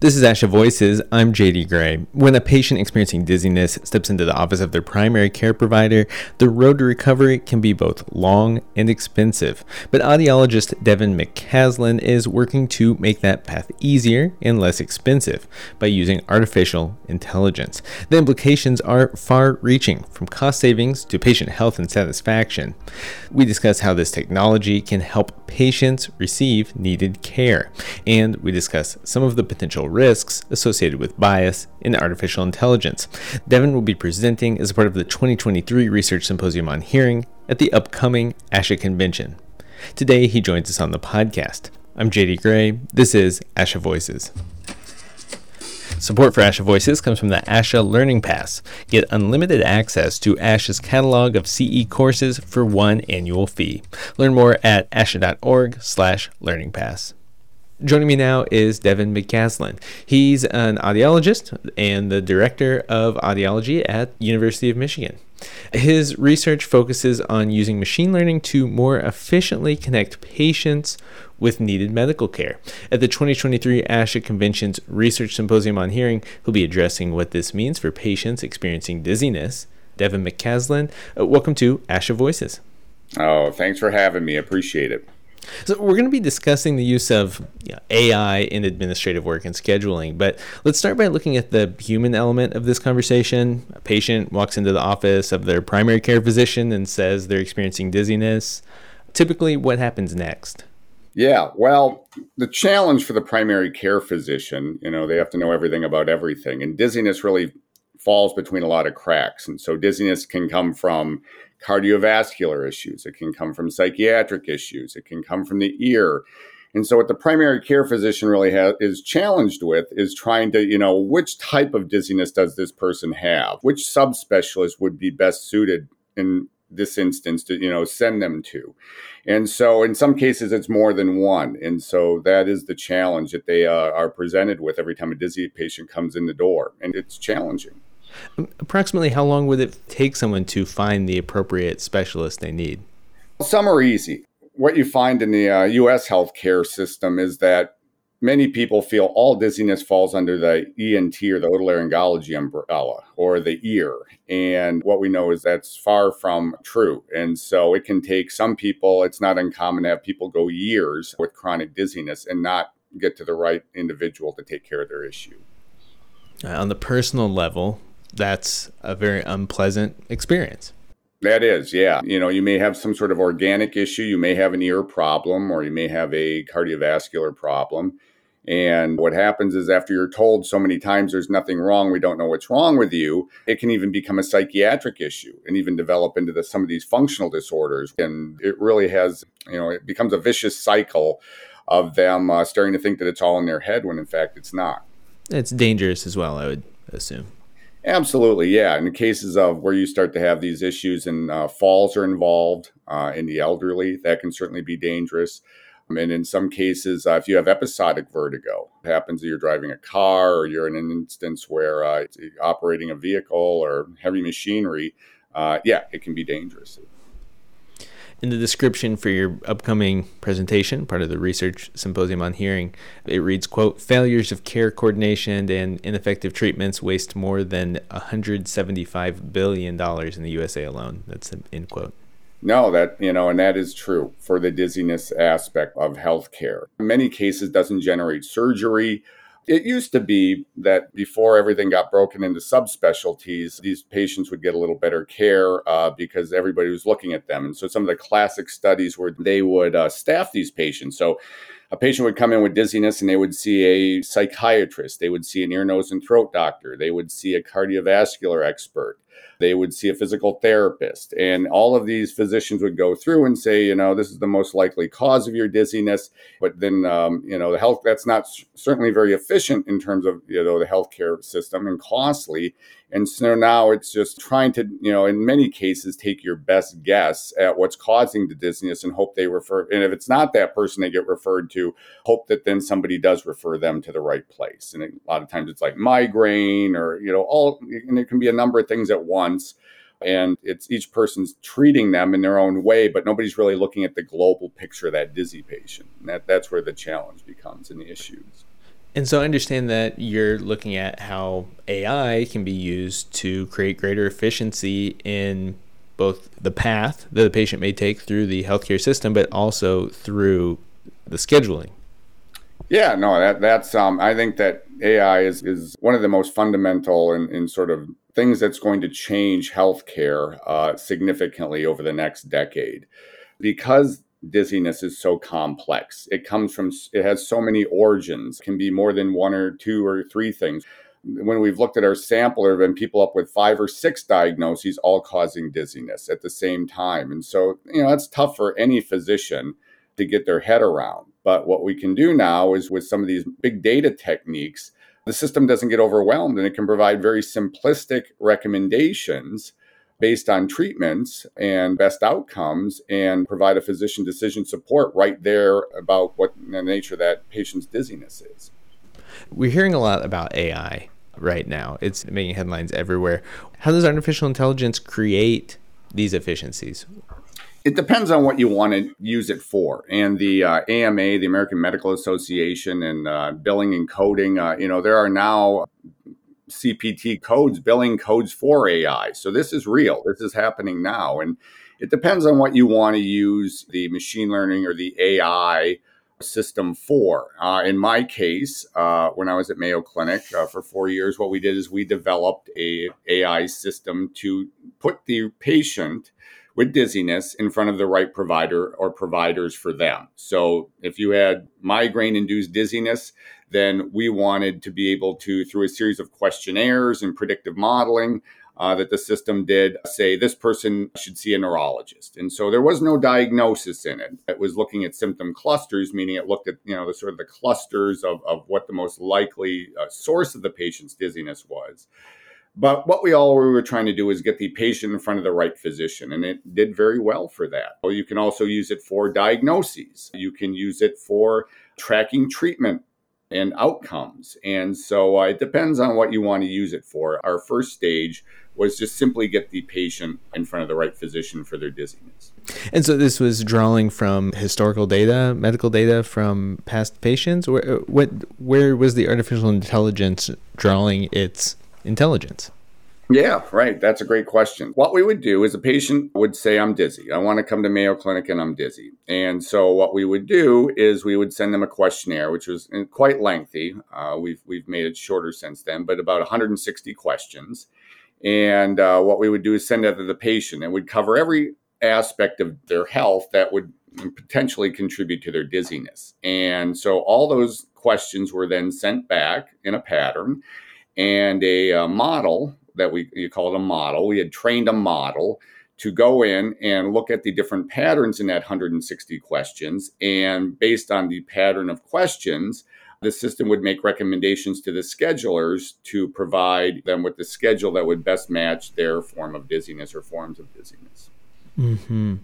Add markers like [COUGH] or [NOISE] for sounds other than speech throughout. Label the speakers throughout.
Speaker 1: This is ASHA Voices. I'm JD Gray. When a patient experiencing dizziness steps into the office of their primary care provider, the road to recovery can be both long and expensive. But audiologist Devin McCaslin is working to make that path easier and less expensive by using artificial intelligence. The implications are far reaching, from cost savings to patient health and satisfaction. We discuss how this technology can help patients receive needed care, and we discuss some of the potential risks associated with bias in artificial intelligence. Devin will be presenting as part of the 2023 Research Symposium on Hearing at the upcoming ASHA convention. Today, he joins us on the podcast. I'm JD Gray. This is ASHA Voices. Support for ASHA Voices comes from the ASHA Learning Pass. Get unlimited access to ASHA's catalog of CE courses for one annual fee. Learn more at asha.org slash learning pass. Joining me now is Devin McCaslin. He's an audiologist and the director of audiology at University of Michigan. His research focuses on using machine learning to more efficiently connect patients with needed medical care. At the 2023 ASHA Convention's Research Symposium on Hearing, he'll be addressing what this means for patients experiencing dizziness. Devin McCaslin, uh, welcome to ASHA Voices.
Speaker 2: Oh, thanks for having me. Appreciate it.
Speaker 1: So we're going to be discussing the use of you know, AI in administrative work and scheduling, but let's start by looking at the human element of this conversation. A patient walks into the office of their primary care physician and says they're experiencing dizziness. Typically, what happens next?
Speaker 2: Yeah, well, the challenge for the primary care physician, you know, they have to know everything about everything, and dizziness really falls between a lot of cracks. And so dizziness can come from cardiovascular issues, it can come from psychiatric issues, it can come from the ear. And so, what the primary care physician really has, is challenged with is trying to, you know, which type of dizziness does this person have? Which subspecialist would be best suited in this instance to, you know, send them to? And so, in some cases, it's more than one. And so, that is the challenge that they uh, are presented with every time a dizzy patient comes in the door. And it's challenging.
Speaker 1: Approximately how long would it take someone to find the appropriate specialist they need?
Speaker 2: Some are easy. What you find in the uh, US healthcare system is that many people feel all dizziness falls under the ENT or the otolaryngology umbrella or the ear. And what we know is that's far from true. And so it can take some people, it's not uncommon to have people go years with chronic dizziness and not get to the right individual to take care of their issue.
Speaker 1: Uh, on the personal level, that's a very unpleasant experience.
Speaker 2: That is, yeah. You know, you may have some sort of organic issue, you may have an ear problem, or you may have a cardiovascular problem. And what happens is, after you're told so many times there's nothing wrong, we don't know what's wrong with you, it can even become a psychiatric issue and even develop into the, some of these functional disorders. And it really has, you know, it becomes a vicious cycle of them uh, starting to think that it's all in their head when in fact it's not.
Speaker 1: It's dangerous as well, I would assume.
Speaker 2: Absolutely, yeah. In cases of where you start to have these issues and uh, falls are involved uh, in the elderly, that can certainly be dangerous. And in some cases, uh, if you have episodic vertigo, it happens that you're driving a car or you're in an instance where uh, operating a vehicle or heavy machinery, uh, yeah, it can be dangerous
Speaker 1: in the description for your upcoming presentation, part of the research symposium on hearing, it reads, quote, failures of care coordination and ineffective treatments waste more than $175 billion in the USA alone. That's an end quote.
Speaker 2: No, that, you know, and that is true for the dizziness aspect of healthcare. In many cases doesn't generate surgery it used to be that before everything got broken into subspecialties, these patients would get a little better care uh, because everybody was looking at them. And so some of the classic studies where they would uh, staff these patients. So a patient would come in with dizziness and they would see a psychiatrist, they would see an ear, nose, and throat doctor, they would see a cardiovascular expert they would see a physical therapist. And all of these physicians would go through and say, you know, this is the most likely cause of your dizziness. But then, um, you know, the health, that's not certainly very efficient in terms of, you know, the healthcare system and costly. And so now it's just trying to, you know, in many cases, take your best guess at what's causing the dizziness and hope they refer. And if it's not that person they get referred to, hope that then somebody does refer them to the right place. And a lot of times it's like migraine or, you know, all, and it can be a number of things at once and it's each person's treating them in their own way but nobody's really looking at the global picture of that dizzy patient and that, that's where the challenge becomes and the issues
Speaker 1: And so I understand that you're looking at how AI can be used to create greater efficiency in both the path that the patient may take through the healthcare system, but also through the scheduling.
Speaker 2: Yeah, no, that that's um I think that AI is is one of the most fundamental and sort of things that's going to change healthcare uh, significantly over the next decade. Because dizziness is so complex. It comes from, it has so many origins, can be more than one or two or three things. When we've looked at our sample, there have been people up with five or six diagnoses, all causing dizziness at the same time. And so, you know, that's tough for any physician to get their head around. But what we can do now is with some of these big data techniques, the system doesn't get overwhelmed and it can provide very simplistic recommendations based on treatments and best outcomes and provide a physician decision support right there about what the nature of that patient's dizziness is.
Speaker 1: We're hearing a lot about AI right now. It's making headlines everywhere. How does artificial intelligence create these efficiencies?
Speaker 2: It depends on what you want to use it for. And the uh, AMA, the American Medical Association, and uh, billing and coding, uh, you know, there are now CPT codes, billing codes for AI. So this is real. This is happening now. And it depends on what you want to use the machine learning or the AI system for. Uh, in my case, uh, when I was at Mayo Clinic uh, for four years, what we did is we developed a AI system to put the patient with dizziness in front of the right provider or providers for them. So if you had migraine induced dizziness, then we wanted to be able to, through a series of questionnaires and predictive modeling, uh, that the system did say this person should see a neurologist. And so there was no diagnosis in it. It was looking at symptom clusters, meaning it looked at, you know, the sort of the clusters of, of what the most likely uh, source of the patient's dizziness was. But what we all were trying to do is get the patient in front of the right physician, and it did very well for that. Well, you can also use it for diagnoses. You can use it for tracking treatment and outcomes. And so uh, it depends on what you want to use it for. Our first stage was just simply get the patient in front of the right physician for their dizziness.
Speaker 1: And so this was drawing from historical data, medical data from past patients. Where, uh, what, where was the artificial intelligence drawing its intelligence?
Speaker 2: Yeah, right. That's a great question. What we would do is a patient would say, I'm dizzy. I want to come to Mayo Clinic and I'm dizzy. And so what we would do is we would send them a questionnaire, which was uh, quite lengthy. Uh, we've, we've made it shorter since then, but about 160 questions. And uh, what we would do is send it to the patient and would cover every aspect of their health that would potentially contribute to their dizziness. And so all those questions were then sent back in a pattern and a, a uh, model that we you call it a model. We had trained a model to go in and look at the different patterns in that 160 questions. And based on the pattern of questions, the system would make recommendations to the schedulers to provide them with the schedule that would best match their form of dizziness or forms of dizziness.
Speaker 1: Mm-hmm.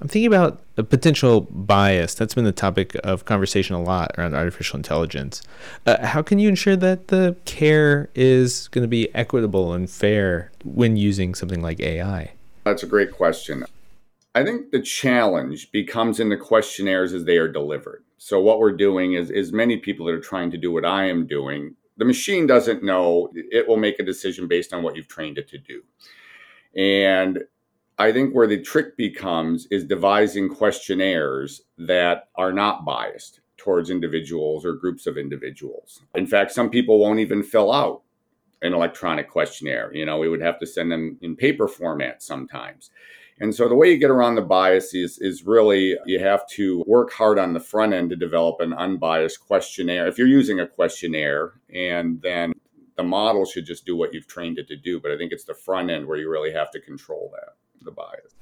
Speaker 1: I'm thinking about a potential bias. That's been the topic of conversation a lot around artificial intelligence. Uh, how can you ensure that the care is going to be equitable and fair when using something like AI?
Speaker 2: That's a great question. I think the challenge becomes in the questionnaires as they are delivered. So what we're doing is is many people that are trying to do what I am doing, the machine doesn't know. It will make a decision based on what you've trained it to do. And I think where the trick becomes is devising questionnaires that are not biased towards individuals or groups of individuals. In fact, some people won't even fill out an electronic questionnaire. You know, we would have to send them in paper format sometimes. And so the way you get around the biases is really you have to work hard on the front end to develop an unbiased questionnaire. If you're using a questionnaire and then the model should just do what you've trained it to do, but I think it's the front end where you really have to control that the bias.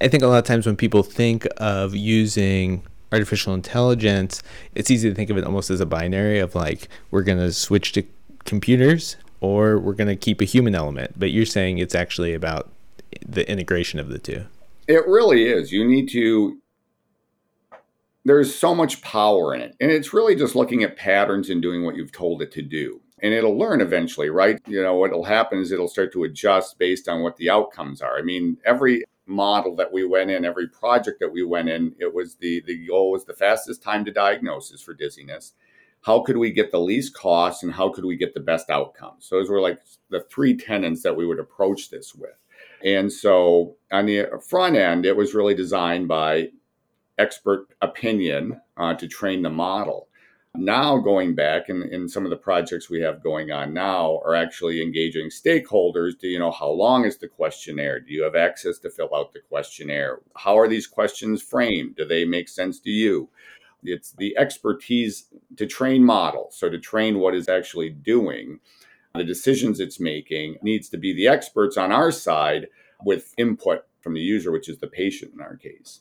Speaker 1: I think a lot of times when people think of using artificial intelligence, it's easy to think of it almost as a binary of like we're going to switch to computers or we're going to keep a human element. But you're saying it's actually about the integration of the two.
Speaker 2: It really is. You need to there's so much power in it. And it's really just looking at patterns and doing what you've told it to do and it'll learn eventually, right? You know, what'll happen is it'll start to adjust based on what the outcomes are. I mean, every model that we went in, every project that we went in, it was the the goal was the fastest time to diagnosis for dizziness, how could we get the least cost and how could we get the best outcomes? So those were like the three tenets that we would approach this with. And so on the front end, it was really designed by expert opinion uh, to train the model. Now, going back and in some of the projects we have going on now are actually engaging stakeholders. Do you know how long is the questionnaire? Do you have access to fill out the questionnaire? How are these questions framed? Do they make sense to you? It's the expertise to train models. So, to train what is actually doing, the decisions it's making needs to be the experts on our side with input from the user, which is the patient in our case.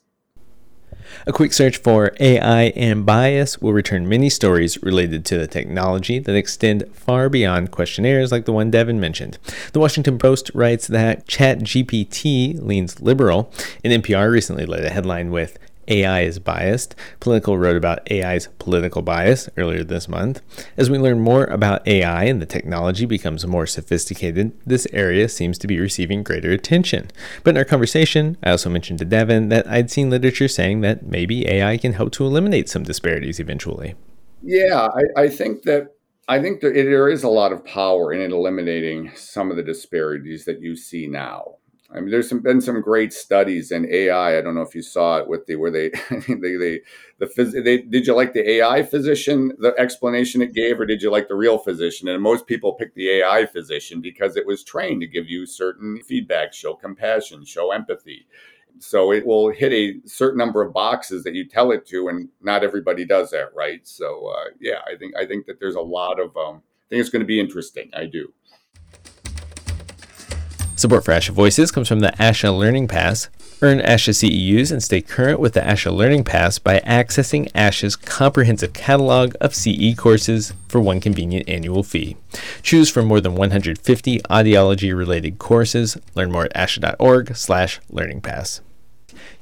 Speaker 1: A quick search for AI and bias will return many stories related to the technology that extend far beyond questionnaires like the one Devin mentioned. The Washington Post writes that ChatGPT leans liberal, and NPR recently led a headline with AI is biased. Politico wrote about AI's political bias earlier this month. As we learn more about AI and the technology becomes more sophisticated, this area seems to be receiving greater attention. But in our conversation, I also mentioned to Devin that I'd seen literature saying that maybe AI can help to eliminate some disparities eventually.
Speaker 2: Yeah, I, I think that I think there, there is a lot of power in eliminating some of the disparities that you see now. I mean, there's some, been some great studies in AI. I don't know if you saw it with the where they [LAUGHS] they they the phys, they did you like the AI physician the explanation it gave, or did you like the real physician? And most people pick the AI physician because it was trained to give you certain feedback, show compassion, show empathy. So it will hit a certain number of boxes that you tell it to, and not everybody does that, right? So uh, yeah, I think I think that there's a lot of um, I think it's going to be interesting. I do.
Speaker 1: Support for ASHA Voices comes from the ASHA Learning Pass. Earn ASHA CEUs and stay current with the ASHA Learning Pass by accessing ASHA's comprehensive catalog of CE courses for one convenient annual fee. Choose from more than 150 audiology-related courses. Learn more at asha.org slash learning pass.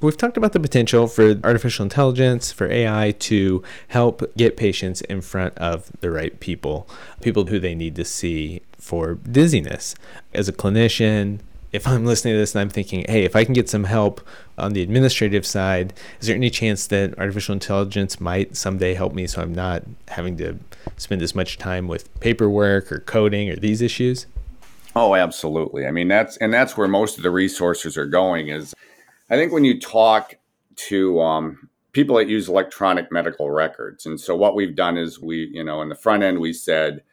Speaker 1: We've talked about the potential for artificial intelligence, for AI to help get patients in front of the right people, people who they need to see for dizziness. As a clinician, if I'm listening to this and I'm thinking, hey, if I can get some help on the administrative side, is there any chance that artificial intelligence might someday help me so I'm not having to spend as much time with paperwork or coding or these issues?
Speaker 2: Oh, absolutely. I mean, that's and that's where most of the resources are going is I think when you talk to um, people that use electronic medical records, and so what we've done is we, you know, in the front end, we said,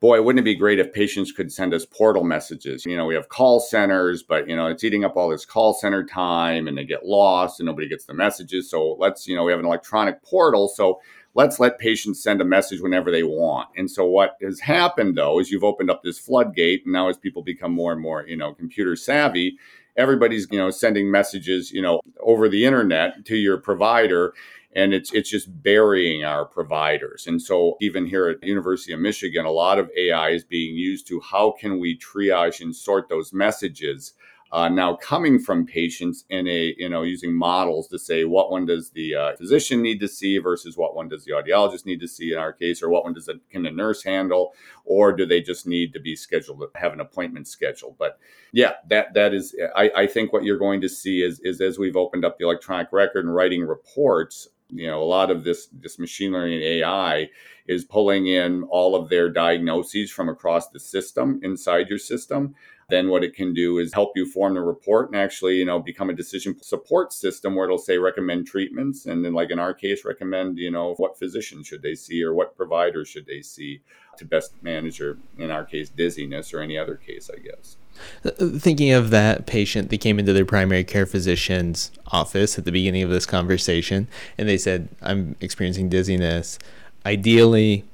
Speaker 2: boy, wouldn't it be great if patients could send us portal messages? You know, we have call centers, but you know, it's eating up all this call center time and they get lost and nobody gets the messages. So let's, you know, we have an electronic portal. So let's let patients send a message whenever they want. And so what has happened though is you've opened up this floodgate. And now as people become more and more, you know, computer savvy, everybody's, you know, sending messages, you know, over the internet to your provider and it's it's just burying our providers. And so even here at University of Michigan, a lot of AI is being used to how can we triage and sort those messages uh, now coming from patients in a you know using models to say what one does the uh, physician need to see versus what one does the audiologist need to see in our case or what one does a, can the nurse handle or do they just need to be scheduled have an appointment scheduled. But yeah that that is I, I think what you're going to see is is as we've opened up the electronic record and writing reports you know a lot of this this machine learning ai is pulling in all of their diagnoses from across the system inside your system then what it can do is help you form the report and actually you know become a decision support system where it'll say recommend treatments and then like in our case recommend you know what physician should they see or what provider should they see to best manage or in our case dizziness or any other case i guess.
Speaker 1: Thinking of that patient that came into their primary care physician's office at the beginning of this conversation and they said i'm experiencing dizziness. Ideally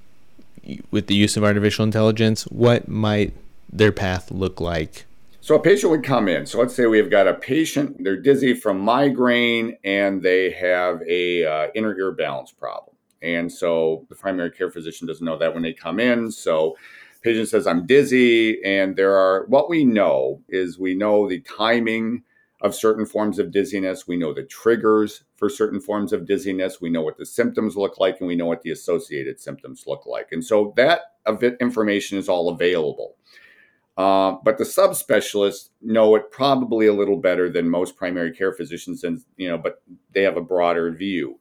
Speaker 1: with the use of artificial intelligence what might their path look like?
Speaker 2: So a patient would come in. So let's say we've got a patient, they're dizzy from migraine and they have a uh, inner ear balance problem. And so the primary care physician doesn't know that when they come in. So patient says I'm dizzy and there are what we know is we know the timing of certain forms of dizziness, we know the triggers for certain forms of dizziness, we know what the symptoms look like and we know what the associated symptoms look like. And so that information is all available. Uh, but the subspecialists know it probably a little better than most primary care physicians, and you know, but they have a broader view.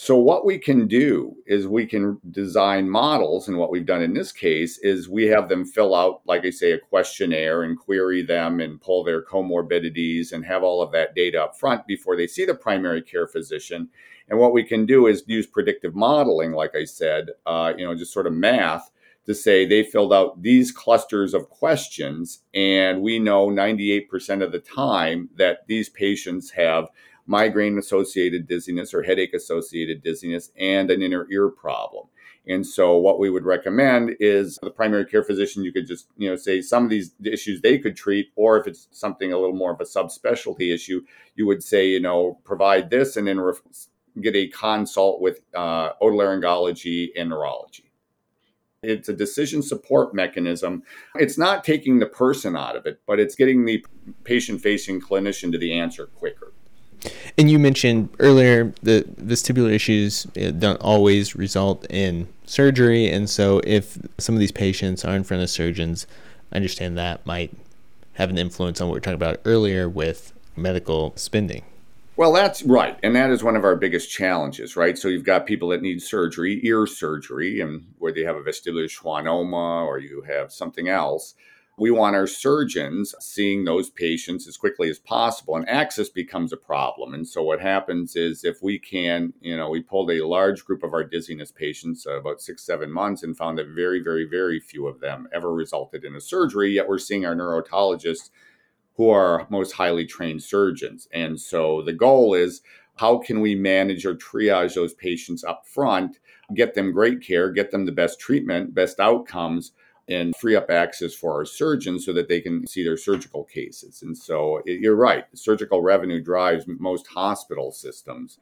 Speaker 2: So, what we can do is we can design models. And what we've done in this case is we have them fill out, like I say, a questionnaire and query them and pull their comorbidities and have all of that data up front before they see the primary care physician. And what we can do is use predictive modeling, like I said, uh, you know, just sort of math to say they filled out these clusters of questions. And we know 98% of the time that these patients have migraine associated dizziness or headache associated dizziness and an inner ear problem. And so what we would recommend is the primary care physician, you could just, you know, say some of these issues they could treat, or if it's something a little more of a subspecialty issue, you would say, you know, provide this and then ref- get a consult with uh, otolaryngology and neurology. It's a decision support mechanism. It's not taking the person out of it, but it's getting the patient facing clinician to the answer quicker.
Speaker 1: And you mentioned earlier the vestibular issues uh, don't always result in surgery, and so if some of these patients are in front of surgeons, I understand that might have an influence on what we are talking about earlier with medical spending.
Speaker 2: Well, that's right. And that is one of our biggest challenges, right? So you've got people that need surgery, ear surgery, and where they have a vestibular schwannoma or you have something else we want our surgeons seeing those patients as quickly as possible and access becomes a problem and so what happens is if we can you know we pulled a large group of our dizziness patients uh, about six seven months and found that very very very few of them ever resulted in a surgery yet we're seeing our neurotologists who are most highly trained surgeons and so the goal is how can we manage or triage those patients up front get them great care get them the best treatment best outcomes and free up access for our surgeons so that they can see their surgical cases. And so you're right, surgical revenue drives most hospital systems.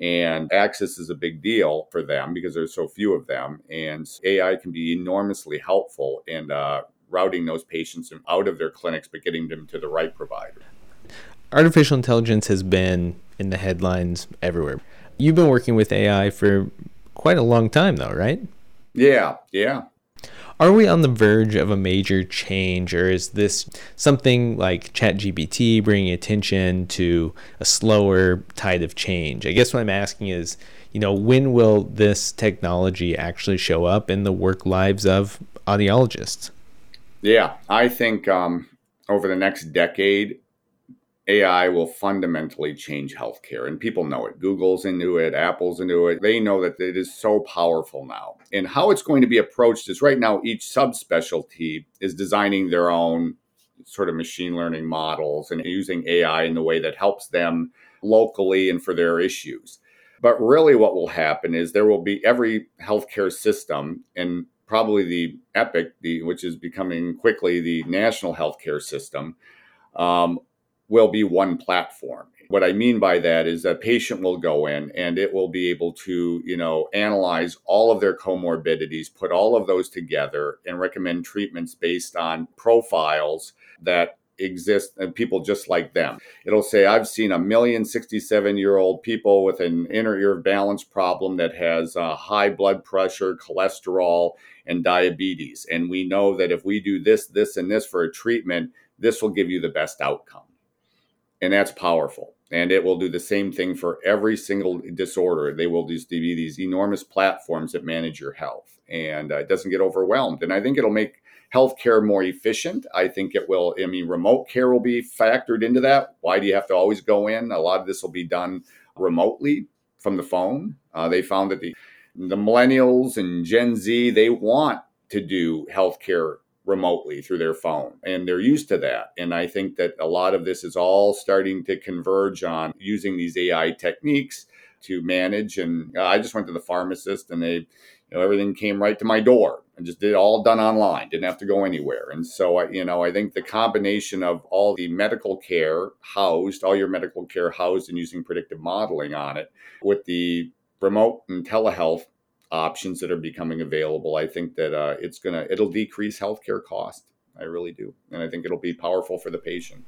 Speaker 2: And access is a big deal for them because there's so few of them. And AI can be enormously helpful and uh, routing those patients out of their clinics, but getting them to the right provider.
Speaker 1: Artificial intelligence has been in the headlines everywhere. You've been working with AI for quite a long time, though, right?
Speaker 2: Yeah, yeah.
Speaker 1: Are we on the verge of a major change, or is this something like ChatGPT bringing attention to a slower tide of change? I guess what I'm asking is, you know, when will this technology actually show up in the work lives of audiologists?
Speaker 2: Yeah, I think um, over the next decade, AI will fundamentally change healthcare, and people know it. Google's into it, Apple's into it. They know that it is so powerful now. And how it's going to be approached is right now, each subspecialty is designing their own sort of machine learning models and using AI in the way that helps them locally and for their issues. But really, what will happen is there will be every healthcare system, and probably the Epic, the, which is becoming quickly the national healthcare system, um, will be one platform. What I mean by that is that patient will go in and it will be able to, you know, analyze all of their comorbidities, put all of those together and recommend treatments based on profiles that exist and people just like them. It'll say, I've seen a million 67 year old people with an inner ear balance problem that has uh, high blood pressure, cholesterol, and diabetes. And we know that if we do this, this, and this for a treatment, this will give you the best outcome. And that's powerful. And it will do the same thing for every single disorder. They will just be these enormous platforms that manage your health. And uh, it doesn't get overwhelmed. And i think it'll make healthcare more efficient. I think it will i mean remote care will be factored into that. Why do you have to always go in? A lot of this will be done remotely from the phone. Uh, they found that the the millennials and gen z they want to do healthcare remotely through their phone and they're used to that. And i think that a lot of this is all starting to converge on using these ai techniques to manage. And uh, i just went to the pharmacist and they you know everything came right to my door and just did all done online didn't have to go anywhere. And so i you know i think the combination of all the medical care housed all your medical care housed and using predictive modeling on it with the remote and telehealth options that are becoming available. I think that uh, it's gonna it'll decrease healthcare cost. I really do, and I think it'll be powerful for the patient.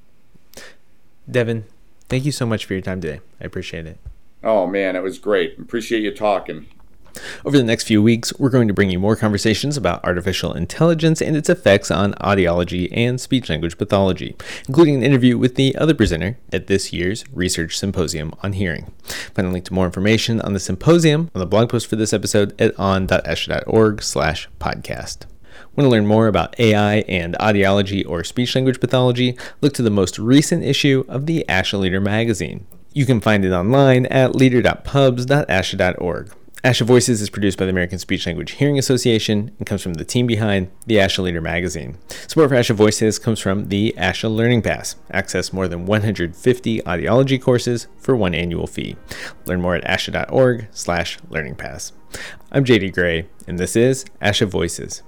Speaker 1: Devin, thank you so much for your time today. I appreciate it.
Speaker 2: Oh man, it was great. Appreciate you talking.
Speaker 1: Over the next few weeks, we're going to bring you more conversations about artificial intelligence and its effects on audiology and speech language pathology, including an interview with the other presenter at this year's Research Symposium on Hearing. Find a link to more information on the symposium on the blog post for this episode at on.asha.org slash podcast. Want to learn more about AI and audiology or speech language pathology? Look to the most recent issue of the ASHA Leader magazine. You can find it online at leader.pubs.asha.org. ASHA Voices is produced by the American Speech Language Hearing Association and comes from the team behind the ASHA Leader magazine. Support for ASHA Voices comes from the ASHA Learning Pass. Access more than 150 audiology courses for one annual fee. Learn more at asha.org slash learning pass. I'm JD Gray, and this is ASHA Voices.